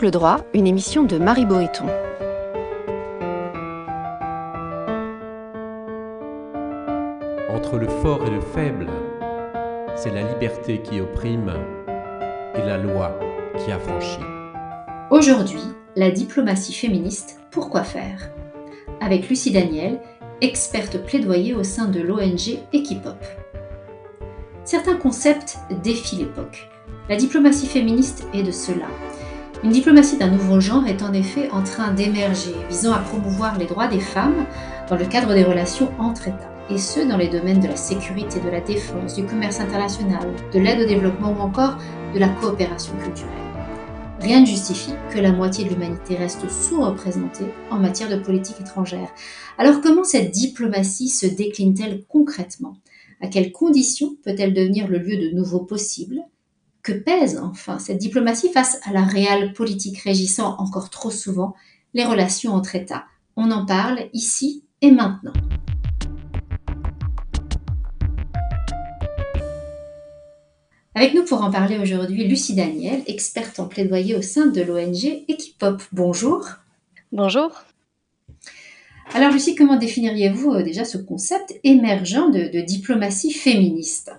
Angle droit, une émission de Marie Boéton. Entre le fort et le faible, c'est la liberté qui opprime et la loi qui affranchit. Aujourd'hui, la diplomatie féministe, pourquoi faire? Avec Lucie Daniel, experte plaidoyer au sein de l'ONG Equipop. Certains concepts défient l'époque. La diplomatie féministe est de cela. Une diplomatie d'un nouveau genre est en effet en train d'émerger, visant à promouvoir les droits des femmes dans le cadre des relations entre États, et ce dans les domaines de la sécurité, de la défense, du commerce international, de l'aide au développement ou encore de la coopération culturelle. Rien ne justifie que la moitié de l'humanité reste sous-représentée en matière de politique étrangère. Alors comment cette diplomatie se décline-t-elle concrètement? À quelles conditions peut-elle devenir le lieu de nouveaux possibles? Que pèse enfin cette diplomatie face à la réelle politique régissant encore trop souvent les relations entre États On en parle ici et maintenant. Avec nous pour en parler aujourd'hui, Lucie Daniel, experte en plaidoyer au sein de l'ONG Equipop. Bonjour. Bonjour. Alors Lucie, comment définiriez-vous euh, déjà ce concept émergent de, diplomatie féministe?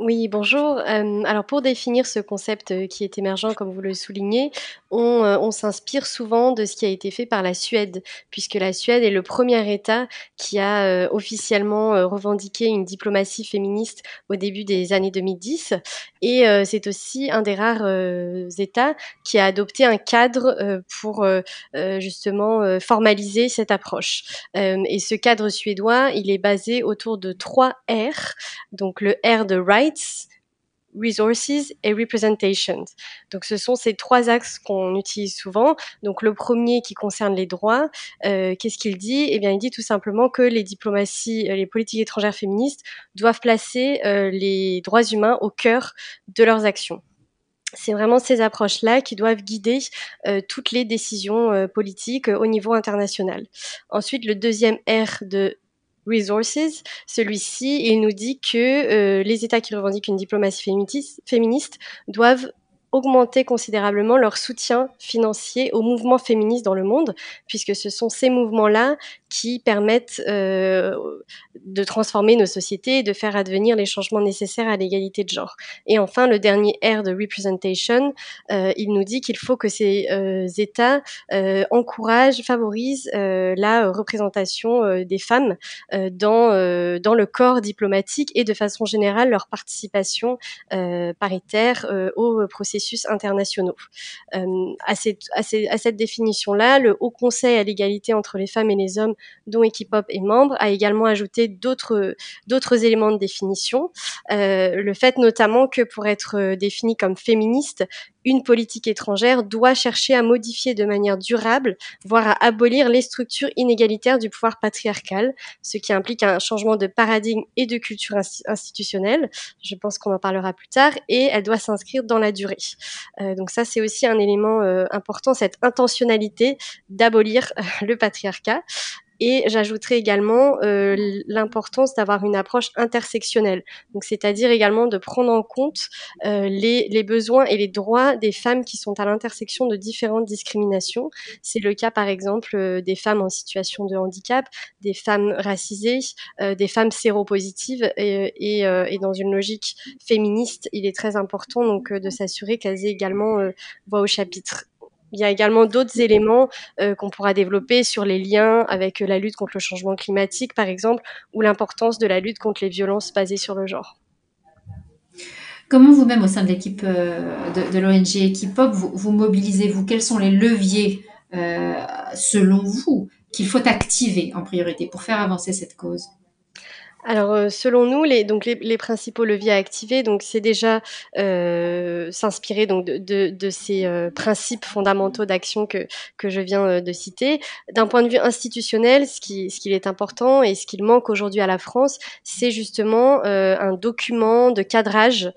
Oui, bonjour. Euh, alors pour définir ce concept euh, qui est émergent, comme vous le soulignez, on, euh, on s'inspire souvent de ce qui a été fait par la Suède, puisque la Suède est le premier État qui a officiellement revendiqué une diplomatie féministe au début des années 2010. Et c'est aussi un des rares États qui a adopté un cadre pour justement formaliser cette approche. et ce cadre suédois, il est basé autour de trois R. Donc le R de right resources et representation. Donc ce sont ces trois axes qu'on utilise souvent. Donc le premier qui concerne les droits, euh, qu'est-ce qu'il dit? Eh bien il dit tout simplement que les diplomaties, euh, les politiques étrangères féministes doivent placer euh, les droits humains au cœur de leurs actions. C'est vraiment ces approches-là qui doivent guider toutes les décisions politiques au niveau international. Ensuite, le deuxième R de Resources. Celui-ci, il nous dit que euh, les États qui revendiquent une diplomatie féministe doivent augmenter considérablement leur soutien financier aux mouvements féministes dans le monde, puisque ce sont ces mouvements-là qui permettent euh, de transformer nos sociétés et de faire advenir les changements nécessaires à l'égalité de genre. Et enfin, le dernier R de representation, euh, il nous dit qu'il faut que ces euh, États euh, encouragent, favorisent euh, la représentation des femmes dans, dans le corps diplomatique et de façon générale leur participation paritaire aux processus internationaux. À cette, à, à cette définition-là, le Haut Conseil à l'égalité entre les femmes et les hommes dont Equipop est membre, a également ajouté d'autres d'autres éléments de définition. Euh, le fait notamment que pour être euh, défini comme féministe, une politique étrangère doit chercher à modifier de manière durable, voire à abolir les structures inégalitaires du pouvoir patriarcal, ce qui implique un changement de paradigme et de culture institutionnelle. Je pense qu'on en parlera plus tard, et elle doit s'inscrire dans la durée. Euh, donc ça, c'est aussi un élément important, cette intentionnalité d'abolir le patriarcat. Et j'ajouterai également euh, l'importance d'avoir une approche intersectionnelle, donc c'est-à-dire également de prendre en compte euh, les, besoins et les droits des femmes qui sont à l'intersection de différentes discriminations. C'est le cas par exemple euh, des femmes en situation de handicap, des femmes racisées, euh, des femmes séropositives et, et, dans une logique féministe, il est très important donc de s'assurer qu'elles aient également voix au chapitre. Il y a également d'autres éléments euh, qu'on pourra développer sur les liens avec la lutte contre le changement climatique, par exemple, ou l'importance de la lutte contre les violences basées sur le genre. Comment vous-même, au sein de l'équipe euh, de, l'ONG Equipop, vous, vous mobilisez-vous? Quels sont les leviers, euh, selon vous, qu'il faut activer en priorité pour faire avancer cette cause? Alors, euh, selon nous, les, donc les, principaux leviers à activer, donc c'est déjà euh, s'inspirer donc de, ces euh, principes fondamentaux d'action que que je viens de citer. D'un point de vue institutionnel, ce qui ce qu'il est important et ce qu'il manque aujourd'hui à la France, c'est justement un document de cadrage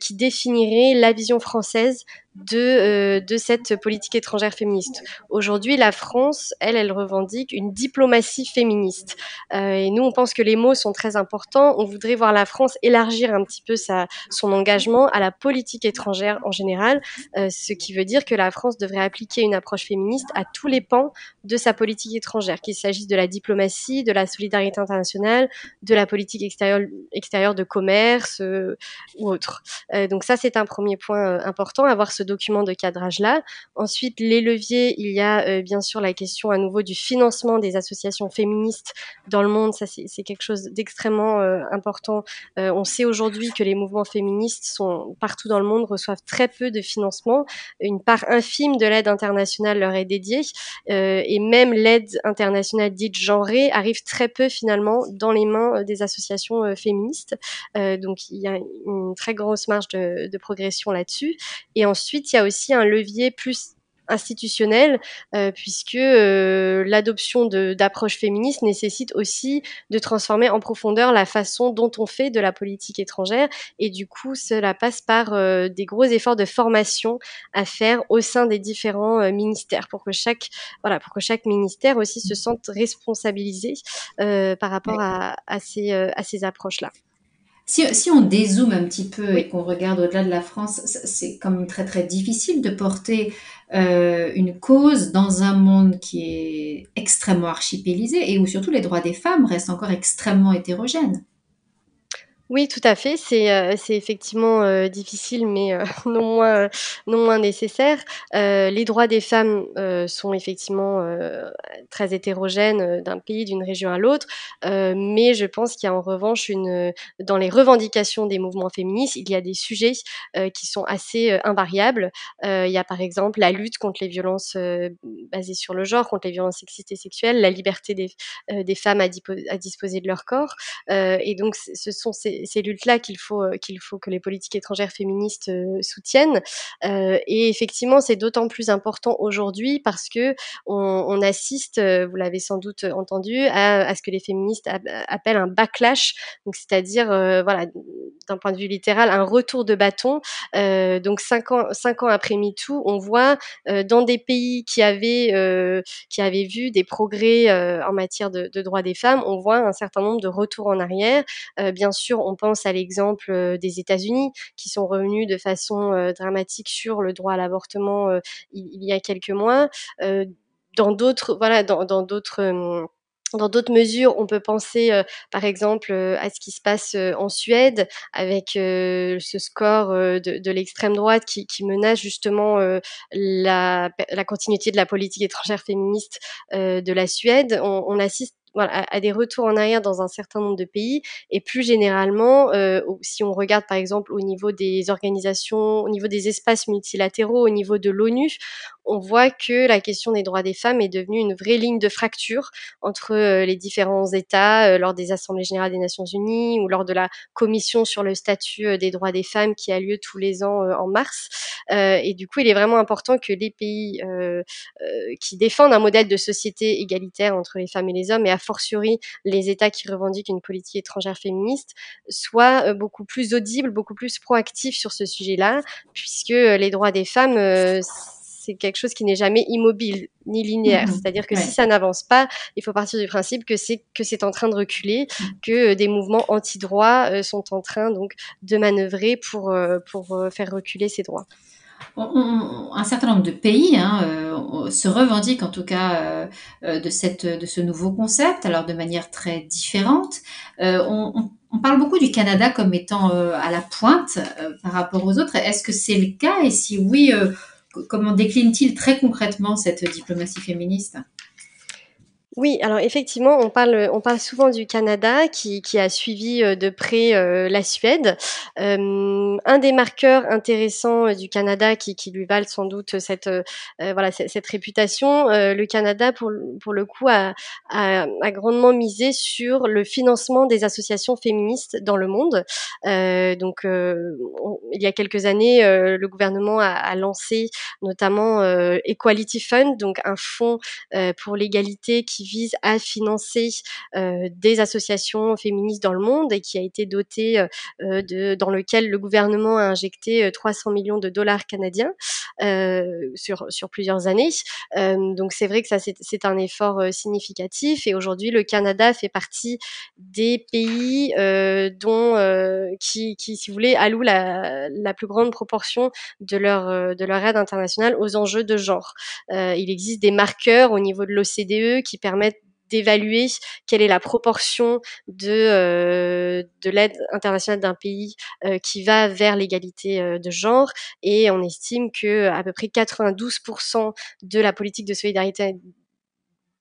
qui définirait la vision française de, de cette politique étrangère féministe. Aujourd'hui, la France, elle, elle revendique une diplomatie féministe. et nous, on pense que les mots sont très importants. On voudrait voir la France élargir un petit peu sa, son engagement à la politique étrangère en général, ce qui veut dire que la France devrait appliquer une approche féministe à tous les pans de sa politique étrangère, qu'il s'agisse de la diplomatie, de la solidarité internationale, de la politique extérieure, extérieure de commerce euh, ou autre. Euh, donc ça, c'est un premier point euh, important, avoir ce document de cadrage-là. Ensuite, les leviers, il y a bien sûr la question à nouveau du financement des associations féministes dans le monde. Ça, c'est quelque chose d'extrêmement important. on sait aujourd'hui que les mouvements féministes sont partout dans le monde reçoivent très peu de financement. Une part infime de l'aide internationale leur est dédiée. et même l'aide internationale dite genrée arrive très peu finalement dans les mains des associations féministes. donc il y a une très grosse marge de, de progression là-dessus. Et ensuite, il y a aussi un levier plus institutionnelle, euh, puisque euh, l'adoption d'approches féministes nécessite aussi de transformer en profondeur la façon dont on fait de la politique étrangère, et du coup, cela passe par euh, des gros efforts de formation à faire au sein des différents ministères, pour que chaque voilà, pour que chaque ministère aussi se sente responsabilisé par rapport à, à ces à ces approches-là. Si, si, on dézoome un petit peu et qu'on regarde au-delà de la France, c'est comme très très difficile de porter euh, une cause dans un monde qui est extrêmement archipélisé et où surtout les droits des femmes restent encore extrêmement hétérogènes. Oui, tout à fait. C'est euh, effectivement euh, difficile, mais euh, non moins nécessaire. les droits des femmes sont effectivement très hétérogènes d'un pays, d'une région à l'autre, mais je pense qu'il y a en revanche une dans les revendications des mouvements féministes, il y a des sujets qui sont assez invariables. il y a par exemple la lutte contre les violences basées sur le genre, contre les violences sexistes et sexuelles, la liberté des, des femmes à, à, disposer de leur corps, et donc ce sont ces ces, luttes-là qu'il faut, euh, faut que les politiques étrangères féministes euh, soutiennent. Euh, et effectivement, c'est d'autant plus important aujourd'hui parce que on, assiste, vous l'avez sans doute entendu, à, ce que les féministes appellent un backlash, donc c'est-à-dire, voilà, d'un point de vue littéral, un retour de bâton. donc cinq ans, cinq ans après MeToo, on voit dans des pays qui avaient, qui avaient vu des progrès en matière de, de droits des femmes, on voit un certain nombre de retours en arrière. bien sûr, on pense à l'exemple euh, des États-Unis qui sont revenus de façon euh, dramatique sur le droit à l'avortement euh, il, y a quelques mois. dans d'autres, voilà, dans d'autres dans d'autres mesures, on peut penser, par exemple, à ce qui se passe en Suède avec ce score de, l'extrême droite qui, menace justement la, continuité de la politique étrangère féministe de la Suède. on assiste voilà, à, des retours en arrière dans un certain nombre de pays. Et plus généralement, euh, si on regarde par exemple au niveau des organisations, au niveau des espaces multilatéraux, au niveau de l'ONU, on voit que la question des droits des femmes est devenue une vraie ligne de fracture entre euh, les différents États euh, lors des assemblées générales des Nations Unies ou lors de la commission sur le statut euh, des droits des femmes qui a lieu tous les ans en mars. et du coup, il est vraiment important que les pays qui défendent un modèle de société égalitaire entre les femmes et les hommes, et a fortiori les États qui revendiquent une politique étrangère féministe, soient beaucoup plus audibles, beaucoup plus proactifs sur ce sujet-là, puisque les droits des femmes c'est quelque chose qui n'est jamais immobile ni linéaire. Mhm. C'est-à-dire que si ça n'avance pas, il faut partir du principe que c'est que c'est en train de reculer, mhm. que euh, des mouvements anti-droits euh, sont en train donc de manœuvrer pour euh, pour faire reculer ces droits. un certain nombre de pays hein, se revendiquent en tout cas de, cette, de ce nouveau concept, alors de manière très différente. On, on, parle beaucoup du Canada comme étant à la pointe par rapport aux autres. Est-ce que c'est le cas? Et si oui, comment décline-t-il très concrètement cette diplomatie féministe? Oui, alors effectivement, on parle, on parle souvent du Canada qui, qui a suivi euh, de près euh, la Suède. Euh, un des marqueurs intéressants du Canada qui, qui lui valent sans doute cette, voilà, cette, réputation, le Canada, pour, pour le coup, a, a, a, grandement misé sur le financement des associations féministes dans le monde. donc, il y a quelques années, le gouvernement a, a lancé notamment Equality Fund, donc un fonds pour l'égalité qui vise à financer des associations féministes dans le monde et qui a été doté de, dans lequel le gouvernement a injecté 300 millions de dollars canadiens sur, sur plusieurs années. donc c'est vrai que ça c'est un effort significatif et aujourd'hui le Canada fait partie des pays dont qui, qui, si vous voulez, allouent la, la plus grande proportion de leur de leur aide internationale aux enjeux de genre. il existe des marqueurs au niveau de l'OCDE qui permettent d'évaluer quelle est la proportion de, euh, de l'aide internationale d'un pays euh, qui va vers l'égalité euh, de genre. Et on estime que à peu près 92% de la politique de solidarité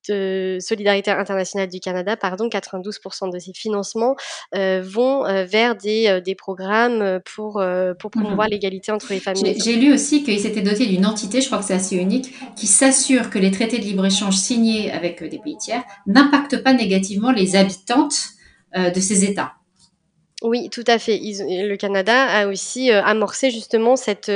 de solidarité internationale du Canada, pardon, 92% de ces financements euh, vont euh, vers des, euh, des programmes pour, pour promouvoir mhm. l'égalité entre les femmes J'ai lu aussi qu'ils s'étaient dotés d'une entité, je crois que c'est assez unique, qui s'assure que les traités de libre-échange signés avec des pays tiers n'impactent pas négativement les habitantes de ces États. Oui, tout à fait. le Canada a aussi amorcé justement cette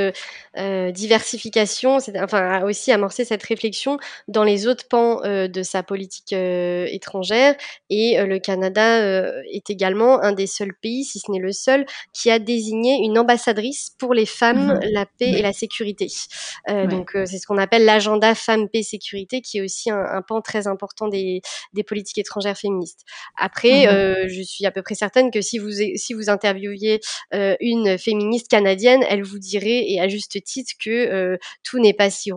euh, diversification, enfin a aussi amorcé cette réflexion dans les autres pans euh, de sa politique euh, étrangère. Et le Canada est également un des seuls pays, si ce n'est le seul, qui a désigné une ambassadrice pour les femmes, mmh la paix et la sécurité. Donc c'est ce qu'on appelle l'agenda femmes, paix, sécurité, qui est aussi un, un pan très important des, des, politiques étrangères féministes. Après, mmh je suis à peu près certaine que si vous si vous interviewiez une féministe canadienne, elle vous dirait et à juste titre que euh, tout n'est pas si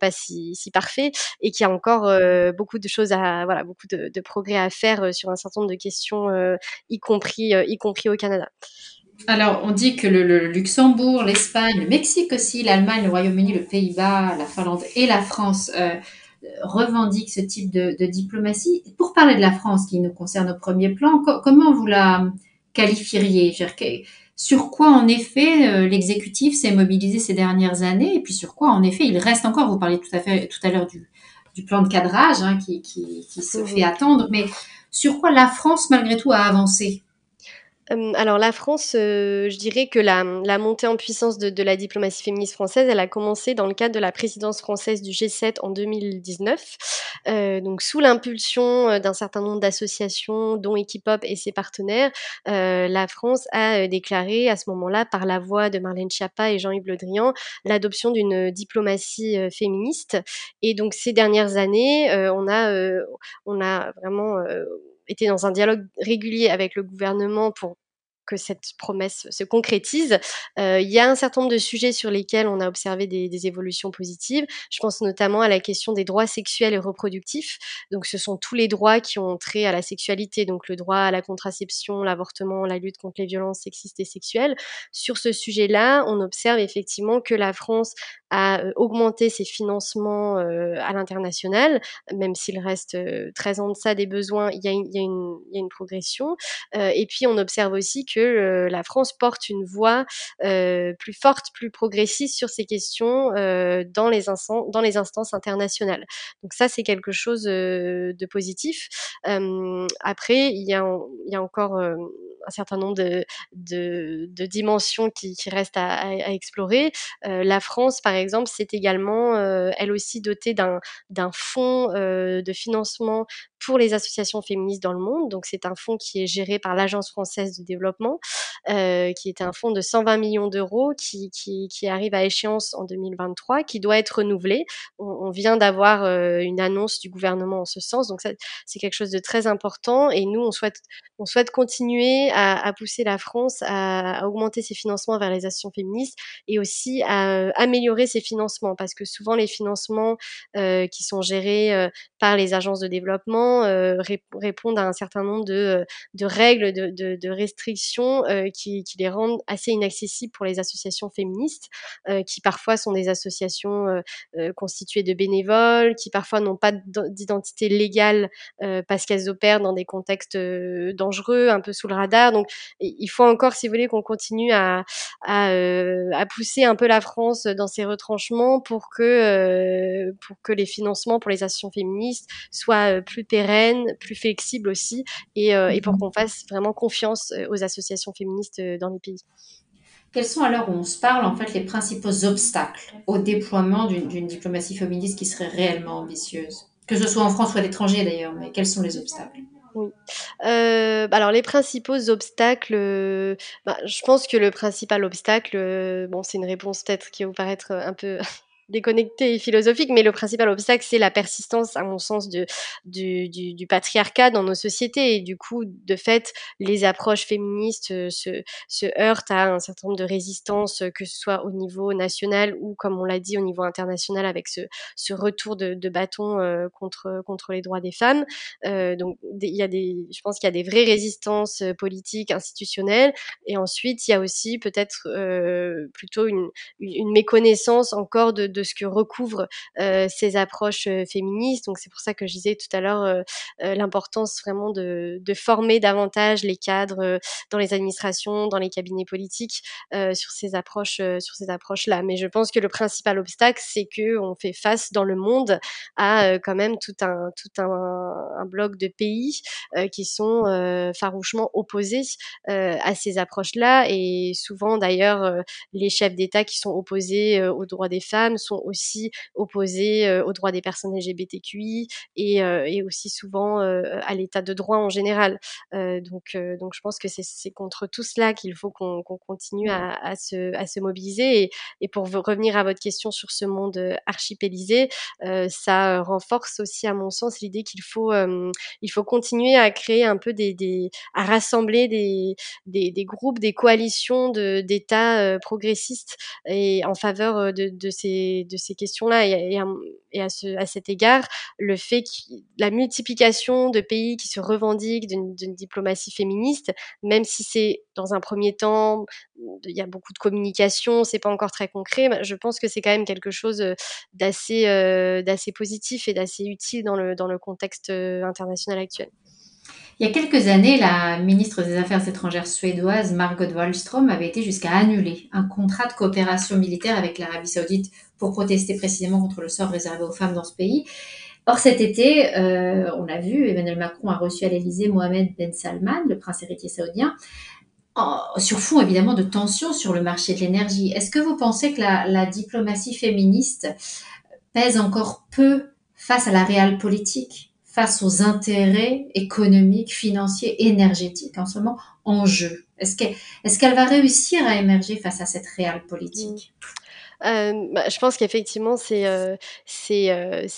pas si, parfait et qu'il y a encore euh, beaucoup de choses à voilà beaucoup de, progrès à faire euh, sur un certain nombre de questions, y compris y compris au Canada. Alors, on dit que le, Luxembourg, l'Espagne, le Mexique aussi, l'Allemagne, le Royaume-Uni, le Pays-Bas, la Finlande et la France revendiquent ce type de, diplomatie. Pour parler de la France, qui nous concerne au premier plan, comment vous la qualifieriez sur quoi en effet euh, l'exécutif s'est mobilisé ces dernières années et puis sur quoi en effet il reste encore. Vous parlez tout à fait tout à l'heure du, du, plan de cadrage hein, qui, qui, qui, se fait attendre, mais sur quoi la France malgré tout a avancé? Alors la France, je dirais que la, la montée en puissance de, de, la diplomatie féministe française, elle a commencé dans le cadre de la présidence française du G7 en 2019, euh, donc sous l'impulsion d'un certain nombre d'associations, dont Equipop et ses partenaires. Euh, la France a déclaré à ce moment-là, par la voix de Marlène Schiappa et Jean-Yves Le Drian, l'adoption d'une diplomatie féministe. Et donc ces dernières années, on a, on a vraiment été dans un dialogue régulier avec le gouvernement pour que cette promesse se concrétise. Euh, il y a un certain nombre de sujets sur lesquels on a observé des, des, évolutions positives. Je pense notamment à la question des droits sexuels et reproductifs. Donc, ce sont tous les droits qui ont trait à la sexualité, donc le droit à la contraception, l'avortement, la lutte contre les violences sexistes et sexuelles. Sur ce sujet-là, on observe effectivement que la France a euh, augmenté ses financements à l'international, même s'il reste très en deçà des besoins, il y a une, progression. Et puis, on observe aussi que la France porte une voix plus forte, plus progressiste sur ces questions dans, les instances internationales. Donc ça, c'est quelque chose de positif. après, il y a, encore un certain nombre de, dimensions qui, restent à, à, explorer. La France, par exemple, s'est également, euh, elle aussi, dotée d'un fonds euh, de financement pour les associations féministes dans le monde. Donc c'est un fonds qui est géré par l'Agence française de développement, euh, qui est un fonds de 120 millions d'euros qui, qui, arrive à échéance en 2023, qui doit être renouvelé. On, vient d'avoir euh, une annonce du gouvernement en ce sens, donc c'est quelque chose de très important. Et nous, on souhaite, on souhaite continuer à, pousser la France à, augmenter ses financements vers les associations féministes et aussi à améliorer ses financements, parce que souvent les financements euh, qui sont gérés euh, par les agences de développement euh, répondent à un certain nombre de, euh, règles, de, restrictions euh, qui, les rendent assez inaccessibles pour les associations féministes, qui parfois sont des associations constituées de bénévoles, qui parfois n'ont pas d'identité légale parce qu'elles opèrent dans des contextes dangereux, un peu sous le radar. Donc il faut encore, si vous voulez, qu'on continue à, pousser un peu la France dans ses retranchements pour que, pour que les financements pour les associations féministes soient plus pérennes, plus flexibles aussi, et, euh, et pour mhm. qu'on fasse vraiment confiance euh, aux associations féministes euh, dans les pays. Quels sont alors où on se parle en fait les principaux obstacles au déploiement d'une diplomatie féministe qui serait réellement ambitieuse? Que ce soit en France ou à l'étranger d'ailleurs, mais quels sont les obstacles? Oui. Euh, bah, alors les principaux obstacles, euh, bah, je pense que le principal obstacle, euh, bon c'est une réponse peut-être qui va vous paraître un peu déconnecté et philosophique, mais le principal obstacle, c'est la persistance, à mon sens, de, du, du, du, patriarcat dans nos sociétés. Et du coup, de fait, les approches féministes euh, se, se heurtent à un certain nombre de résistances, que ce soit au niveau national ou, comme on l'a dit, au niveau international, avec ce, ce retour de, de bâton euh, contre, contre les droits des femmes. Euh, donc, il y a des, je pense qu'il y a des vraies résistances euh, politiques, institutionnelles. Et ensuite, il y a aussi peut-être euh, plutôt une, une méconnaissance encore de ce que recouvrent ces approches féministes. Donc c'est pour ça que je disais tout à l'heure l'importance vraiment de, de, former davantage les cadres dans les administrations, dans les cabinets politiques sur ces approches, sur ces approches-là. Mais je pense que le principal obstacle, c'est que on fait face dans le monde à quand même tout un tout un, un bloc de pays qui sont farouchement opposés à ces approches-là et souvent d'ailleurs les chefs d'État qui sont opposés aux droits des femmes sont aussi opposés euh, aux droits des personnes LGBTQI et, euh, et aussi souvent euh, à l'état de droit en général. donc, donc je pense que c'est contre tout cela qu'il faut qu'on continue à, se, à se mobiliser. Et, et, pour revenir à votre question sur ce monde archipélisé, ça renforce aussi, à mon sens, l'idée qu'il faut, faut continuer à créer un peu des, des à rassembler des, des, groupes, des coalitions d'États progressistes et en faveur de ces de ces questions-là. Et, à, ce, à, cet égard, le fait que la multiplication de pays qui se revendiquent d'une diplomatie féministe, même si c'est dans un premier temps, il y a beaucoup de communication, c'est pas encore très concret, je pense que c'est quand même quelque chose euh, d'assez euh, d'assez positif et d'assez utile dans le, dans le contexte euh, international actuel. Il y a quelques années, la ministre des Affaires étrangères suédoise Margot Wallström avait été jusqu'à annuler un contrat de coopération militaire avec l'Arabie saoudite pour protester précisément contre le sort réservé aux femmes dans ce pays. Or, cet été, euh, on l'a vu, Emmanuel Macron a reçu à l'Élysée Mohamed Ben Salman, le prince héritier saoudien, sur fond évidemment de tensions sur le marché de l'énergie. Est-ce que vous pensez que la, la, diplomatie féministe pèse encore peu face à la réelle politique? Face aux intérêts économiques, financiers, énergétiques en ce moment en jeu. Est-ce qu'elle va réussir à émerger face à cette réelle politique? Bah, je pense qu'effectivement c'est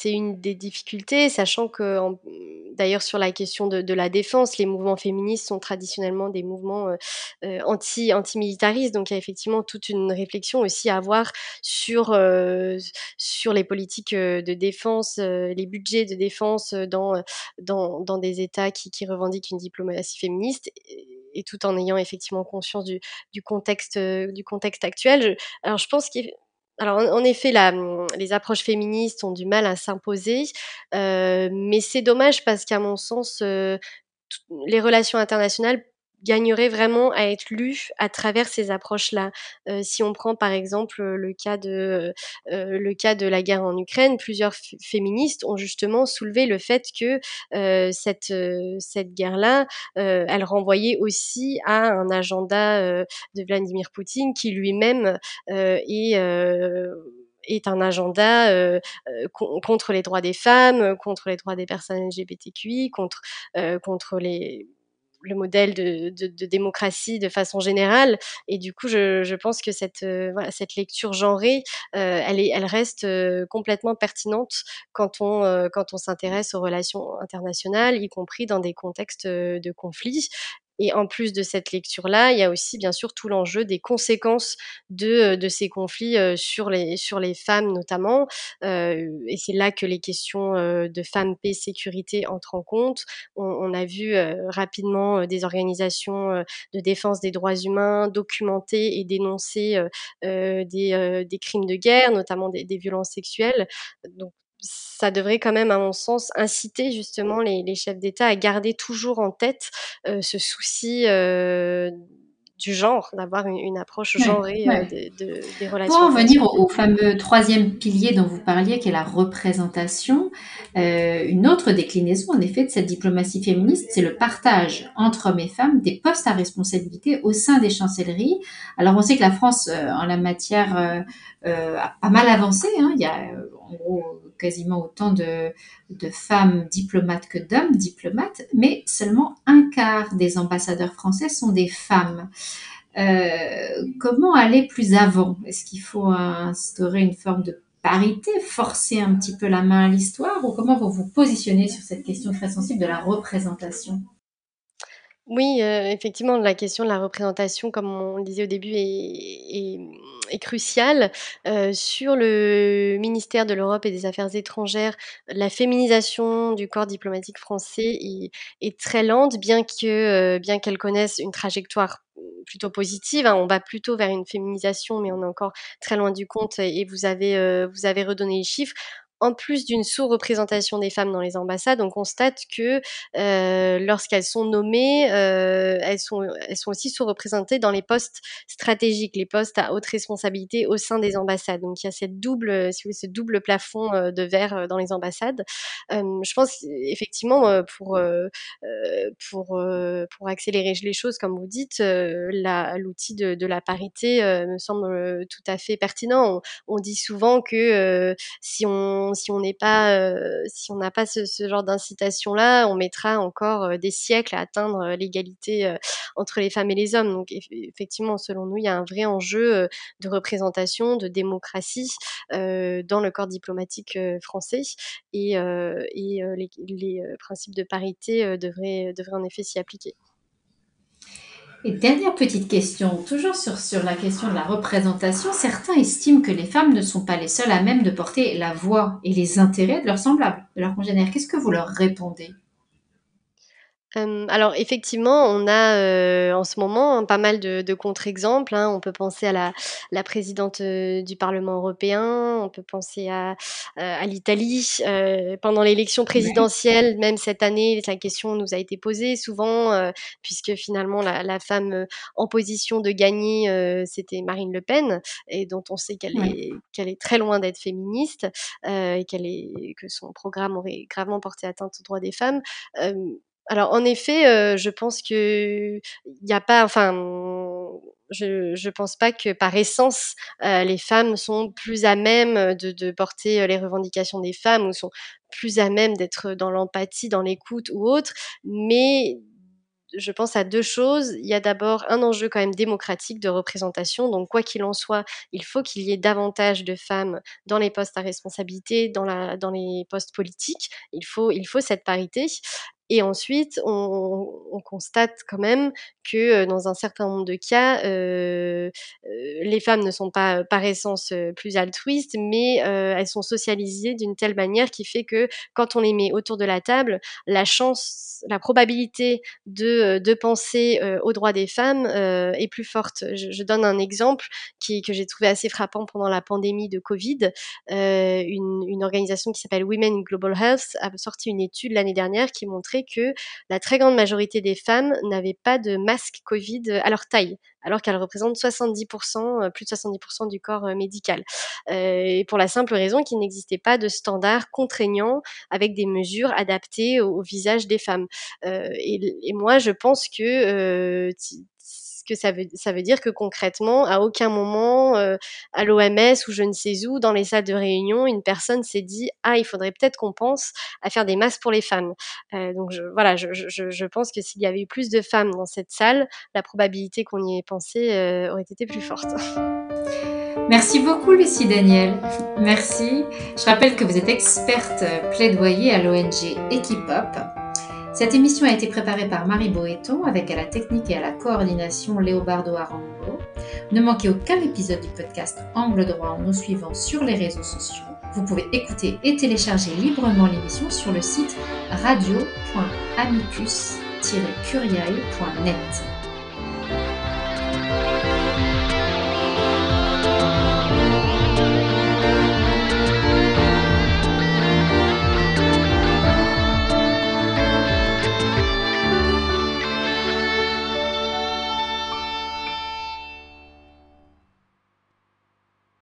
une des difficultés, sachant que d'ailleurs sur la question de, la défense, les mouvements féministes sont traditionnellement des mouvements anti anti-militaristes, donc il y a effectivement toute une réflexion aussi à avoir sur les politiques de défense, les budgets de défense dans des États qui, revendiquent une diplomatie féministe. Et, tout en ayant effectivement conscience du, du contexte du actuel. alors je pense qu'il alors en, effet, la, les approches féministes ont du mal à s'imposer, euh, mais c'est dommage parce qu'à mon sens, euh, les relations internationales gagnerait vraiment à être lu à travers ces approches-là. Euh, si on prend par exemple le cas de euh, le cas de la guerre en Ukraine, plusieurs féministes ont justement soulevé le fait que euh, cette cette guerre-là, elle renvoyait aussi à un agenda de Vladimir Poutine qui lui-même est est un agenda euh, contre les droits des femmes, contre les droits des personnes LGBTQI, contre contre les le modèle de, démocratie de façon générale. Et du coup, je, pense que cette, euh, lecture genrée, euh, elle, est, elle reste euh, complètement pertinente quand on, quand on s'intéresse aux relations internationales, y compris dans des contextes de conflit. Et en plus de cette lecture-là, il y a aussi bien sûr tout l'enjeu des conséquences de, euh, de ces conflits euh, sur les, sur les femmes notamment. Euh, et c'est là que les questions de femmes, paix, sécurité entrent en compte. On, on a vu rapidement des organisations de défense des droits humains documenter et dénoncer des, des crimes de guerre, notamment des, des violences sexuelles. Donc ça devrait quand même, à mon sens, inciter justement les, les chefs d'État à garder toujours en tête euh, ce souci euh, du genre, d'avoir une, une, approche genrée euh, de, de, des relations. Pour en venir au, au, fameux troisième pilier dont vous parliez, qui est la représentation, euh, une autre déclinaison, en effet, de cette diplomatie féministe, c'est le partage entre hommes et femmes des postes à responsabilité au sein des chancelleries. Alors, on sait que la France, euh, en la matière, a pas mal avancé. Hein. Il y a, en gros, quasiment autant de, femmes diplomates que d'hommes diplomates, mais seulement un quart des ambassadeurs français sont des femmes. Euh, comment aller plus avant? Est-ce qu'il faut instaurer une forme de parité, forcer un petit peu la main à l'histoire, ou comment vous vous positionnez sur cette question très sensible de la représentation? Oui, euh, effectivement, la question de la représentation, comme on le disait au début, est, cruciale. Euh, sur le ministère de l'Europe et des Affaires étrangères, la féminisation du corps diplomatique français est, très lente, bien que euh, bien qu'elle connaisse une trajectoire plutôt positive. Hein. On va plutôt vers une féminisation, mais on est encore très loin du compte. Et vous avez vous avez redonné les chiffres en plus d'une sous-représentation des femmes dans les ambassades, on constate que euh, lorsqu'elles sont nommées, euh, elles, sont, elles sont aussi sous-représentées dans les postes stratégiques, les postes à haute responsabilité au sein des ambassades. Donc il y a cette double, si vous voulez, ce double plafond euh, de verre dans les ambassades. je pense effectivement pour pour pour accélérer les choses, comme vous dites, l'outil de, de, la parité me semble tout à fait pertinent. On, on dit souvent que si on euh, si on n'a pas ce, genre d'incitation là, on mettra encore euh, des siècles à atteindre euh, l'égalité entre les femmes et les hommes. Donc effectivement, selon nous, il y a un vrai enjeu de représentation, de démocratie dans le corps diplomatique français et, les, principes de parité devraient en effet s'y appliquer. Et dernière petite question, toujours sur, sur la question de la représentation, certains estiment que les femmes ne sont pas les seules à même de porter la voix et les intérêts de leurs semblables, de leurs congénères. Qu'est-ce que vous leur répondez? Alors effectivement, on a, en ce moment, pas mal de contre-exemples, hein. On peut penser à la la présidente, du Parlement européen, on peut penser à, à l'Italie. pendant l'élection présidentielle, même cette année, la question nous a été posée souvent, puisque finalement la la femme, en position de gagner, c'était Marine Le Pen et dont on sait qu'elle est qu'elle est très loin d'être féministe, et qu'elle est que son programme aurait gravement porté atteinte aux droits des femmes. Alors en effet, euh, je pense que il n'y a pas, enfin, je je pense pas que par essence euh, les femmes sont plus à même de, de porter euh, les revendications des femmes ou sont plus à même d'être dans l'empathie, dans l'écoute ou autre, mais je pense à deux choses. Il y a d'abord un enjeu quand même démocratique de représentation. Donc, quoi qu'il en soit, il faut qu'il y ait davantage de femmes dans les postes à responsabilité, dans, la, dans les postes politiques. Il faut cette parité. Et ensuite, on, on, constate quand même que dans un certain nombre de cas, euh, les femmes ne sont pas par essence plus altruistes, mais elles sont socialisées d'une telle manière qui fait que quand on les met autour de la table, la chance, la probabilité de, penser aux droits des femmes est plus forte. Je, donne un exemple qui, que j'ai trouvé assez frappant pendant la pandémie de Covid. une, organisation qui s'appelle Women Global Health a sorti une étude l'année dernière qui montrait que la très grande majorité des femmes n'avaient pas de masque Covid à leur taille, alors qu'elles représentent 70%, euh, plus de 70% du corps euh, médical. Euh, et pour la simple raison qu'il n'existait pas de standards contraignants avec des mesures adaptées au, visage des femmes. et, moi, je pense que que ça veut, dire que concrètement, à aucun moment, euh, à l'OMS ou je ne sais où, dans les salles de réunion, une personne s'est dit ah il faudrait peut-être qu'on pense à faire des masques pour les femmes. Euh, donc voilà, je, pense que s'il y avait eu plus de femmes dans cette salle, la probabilité qu'on y ait pensé euh, aurait été plus forte. Merci beaucoup Lucie Daniel. Merci. Je rappelle que vous êtes experte plaidoyer à l'ONG Equipop cette émission a été préparée par Marie Boéton avec à la technique et à la coordination Léobardo Arango. Ne manquez aucun épisode du podcast Angle droit en nous suivant sur les réseaux sociaux. Vous pouvez écouter et télécharger librement l'émission sur le site radio.amicus-curiae.net.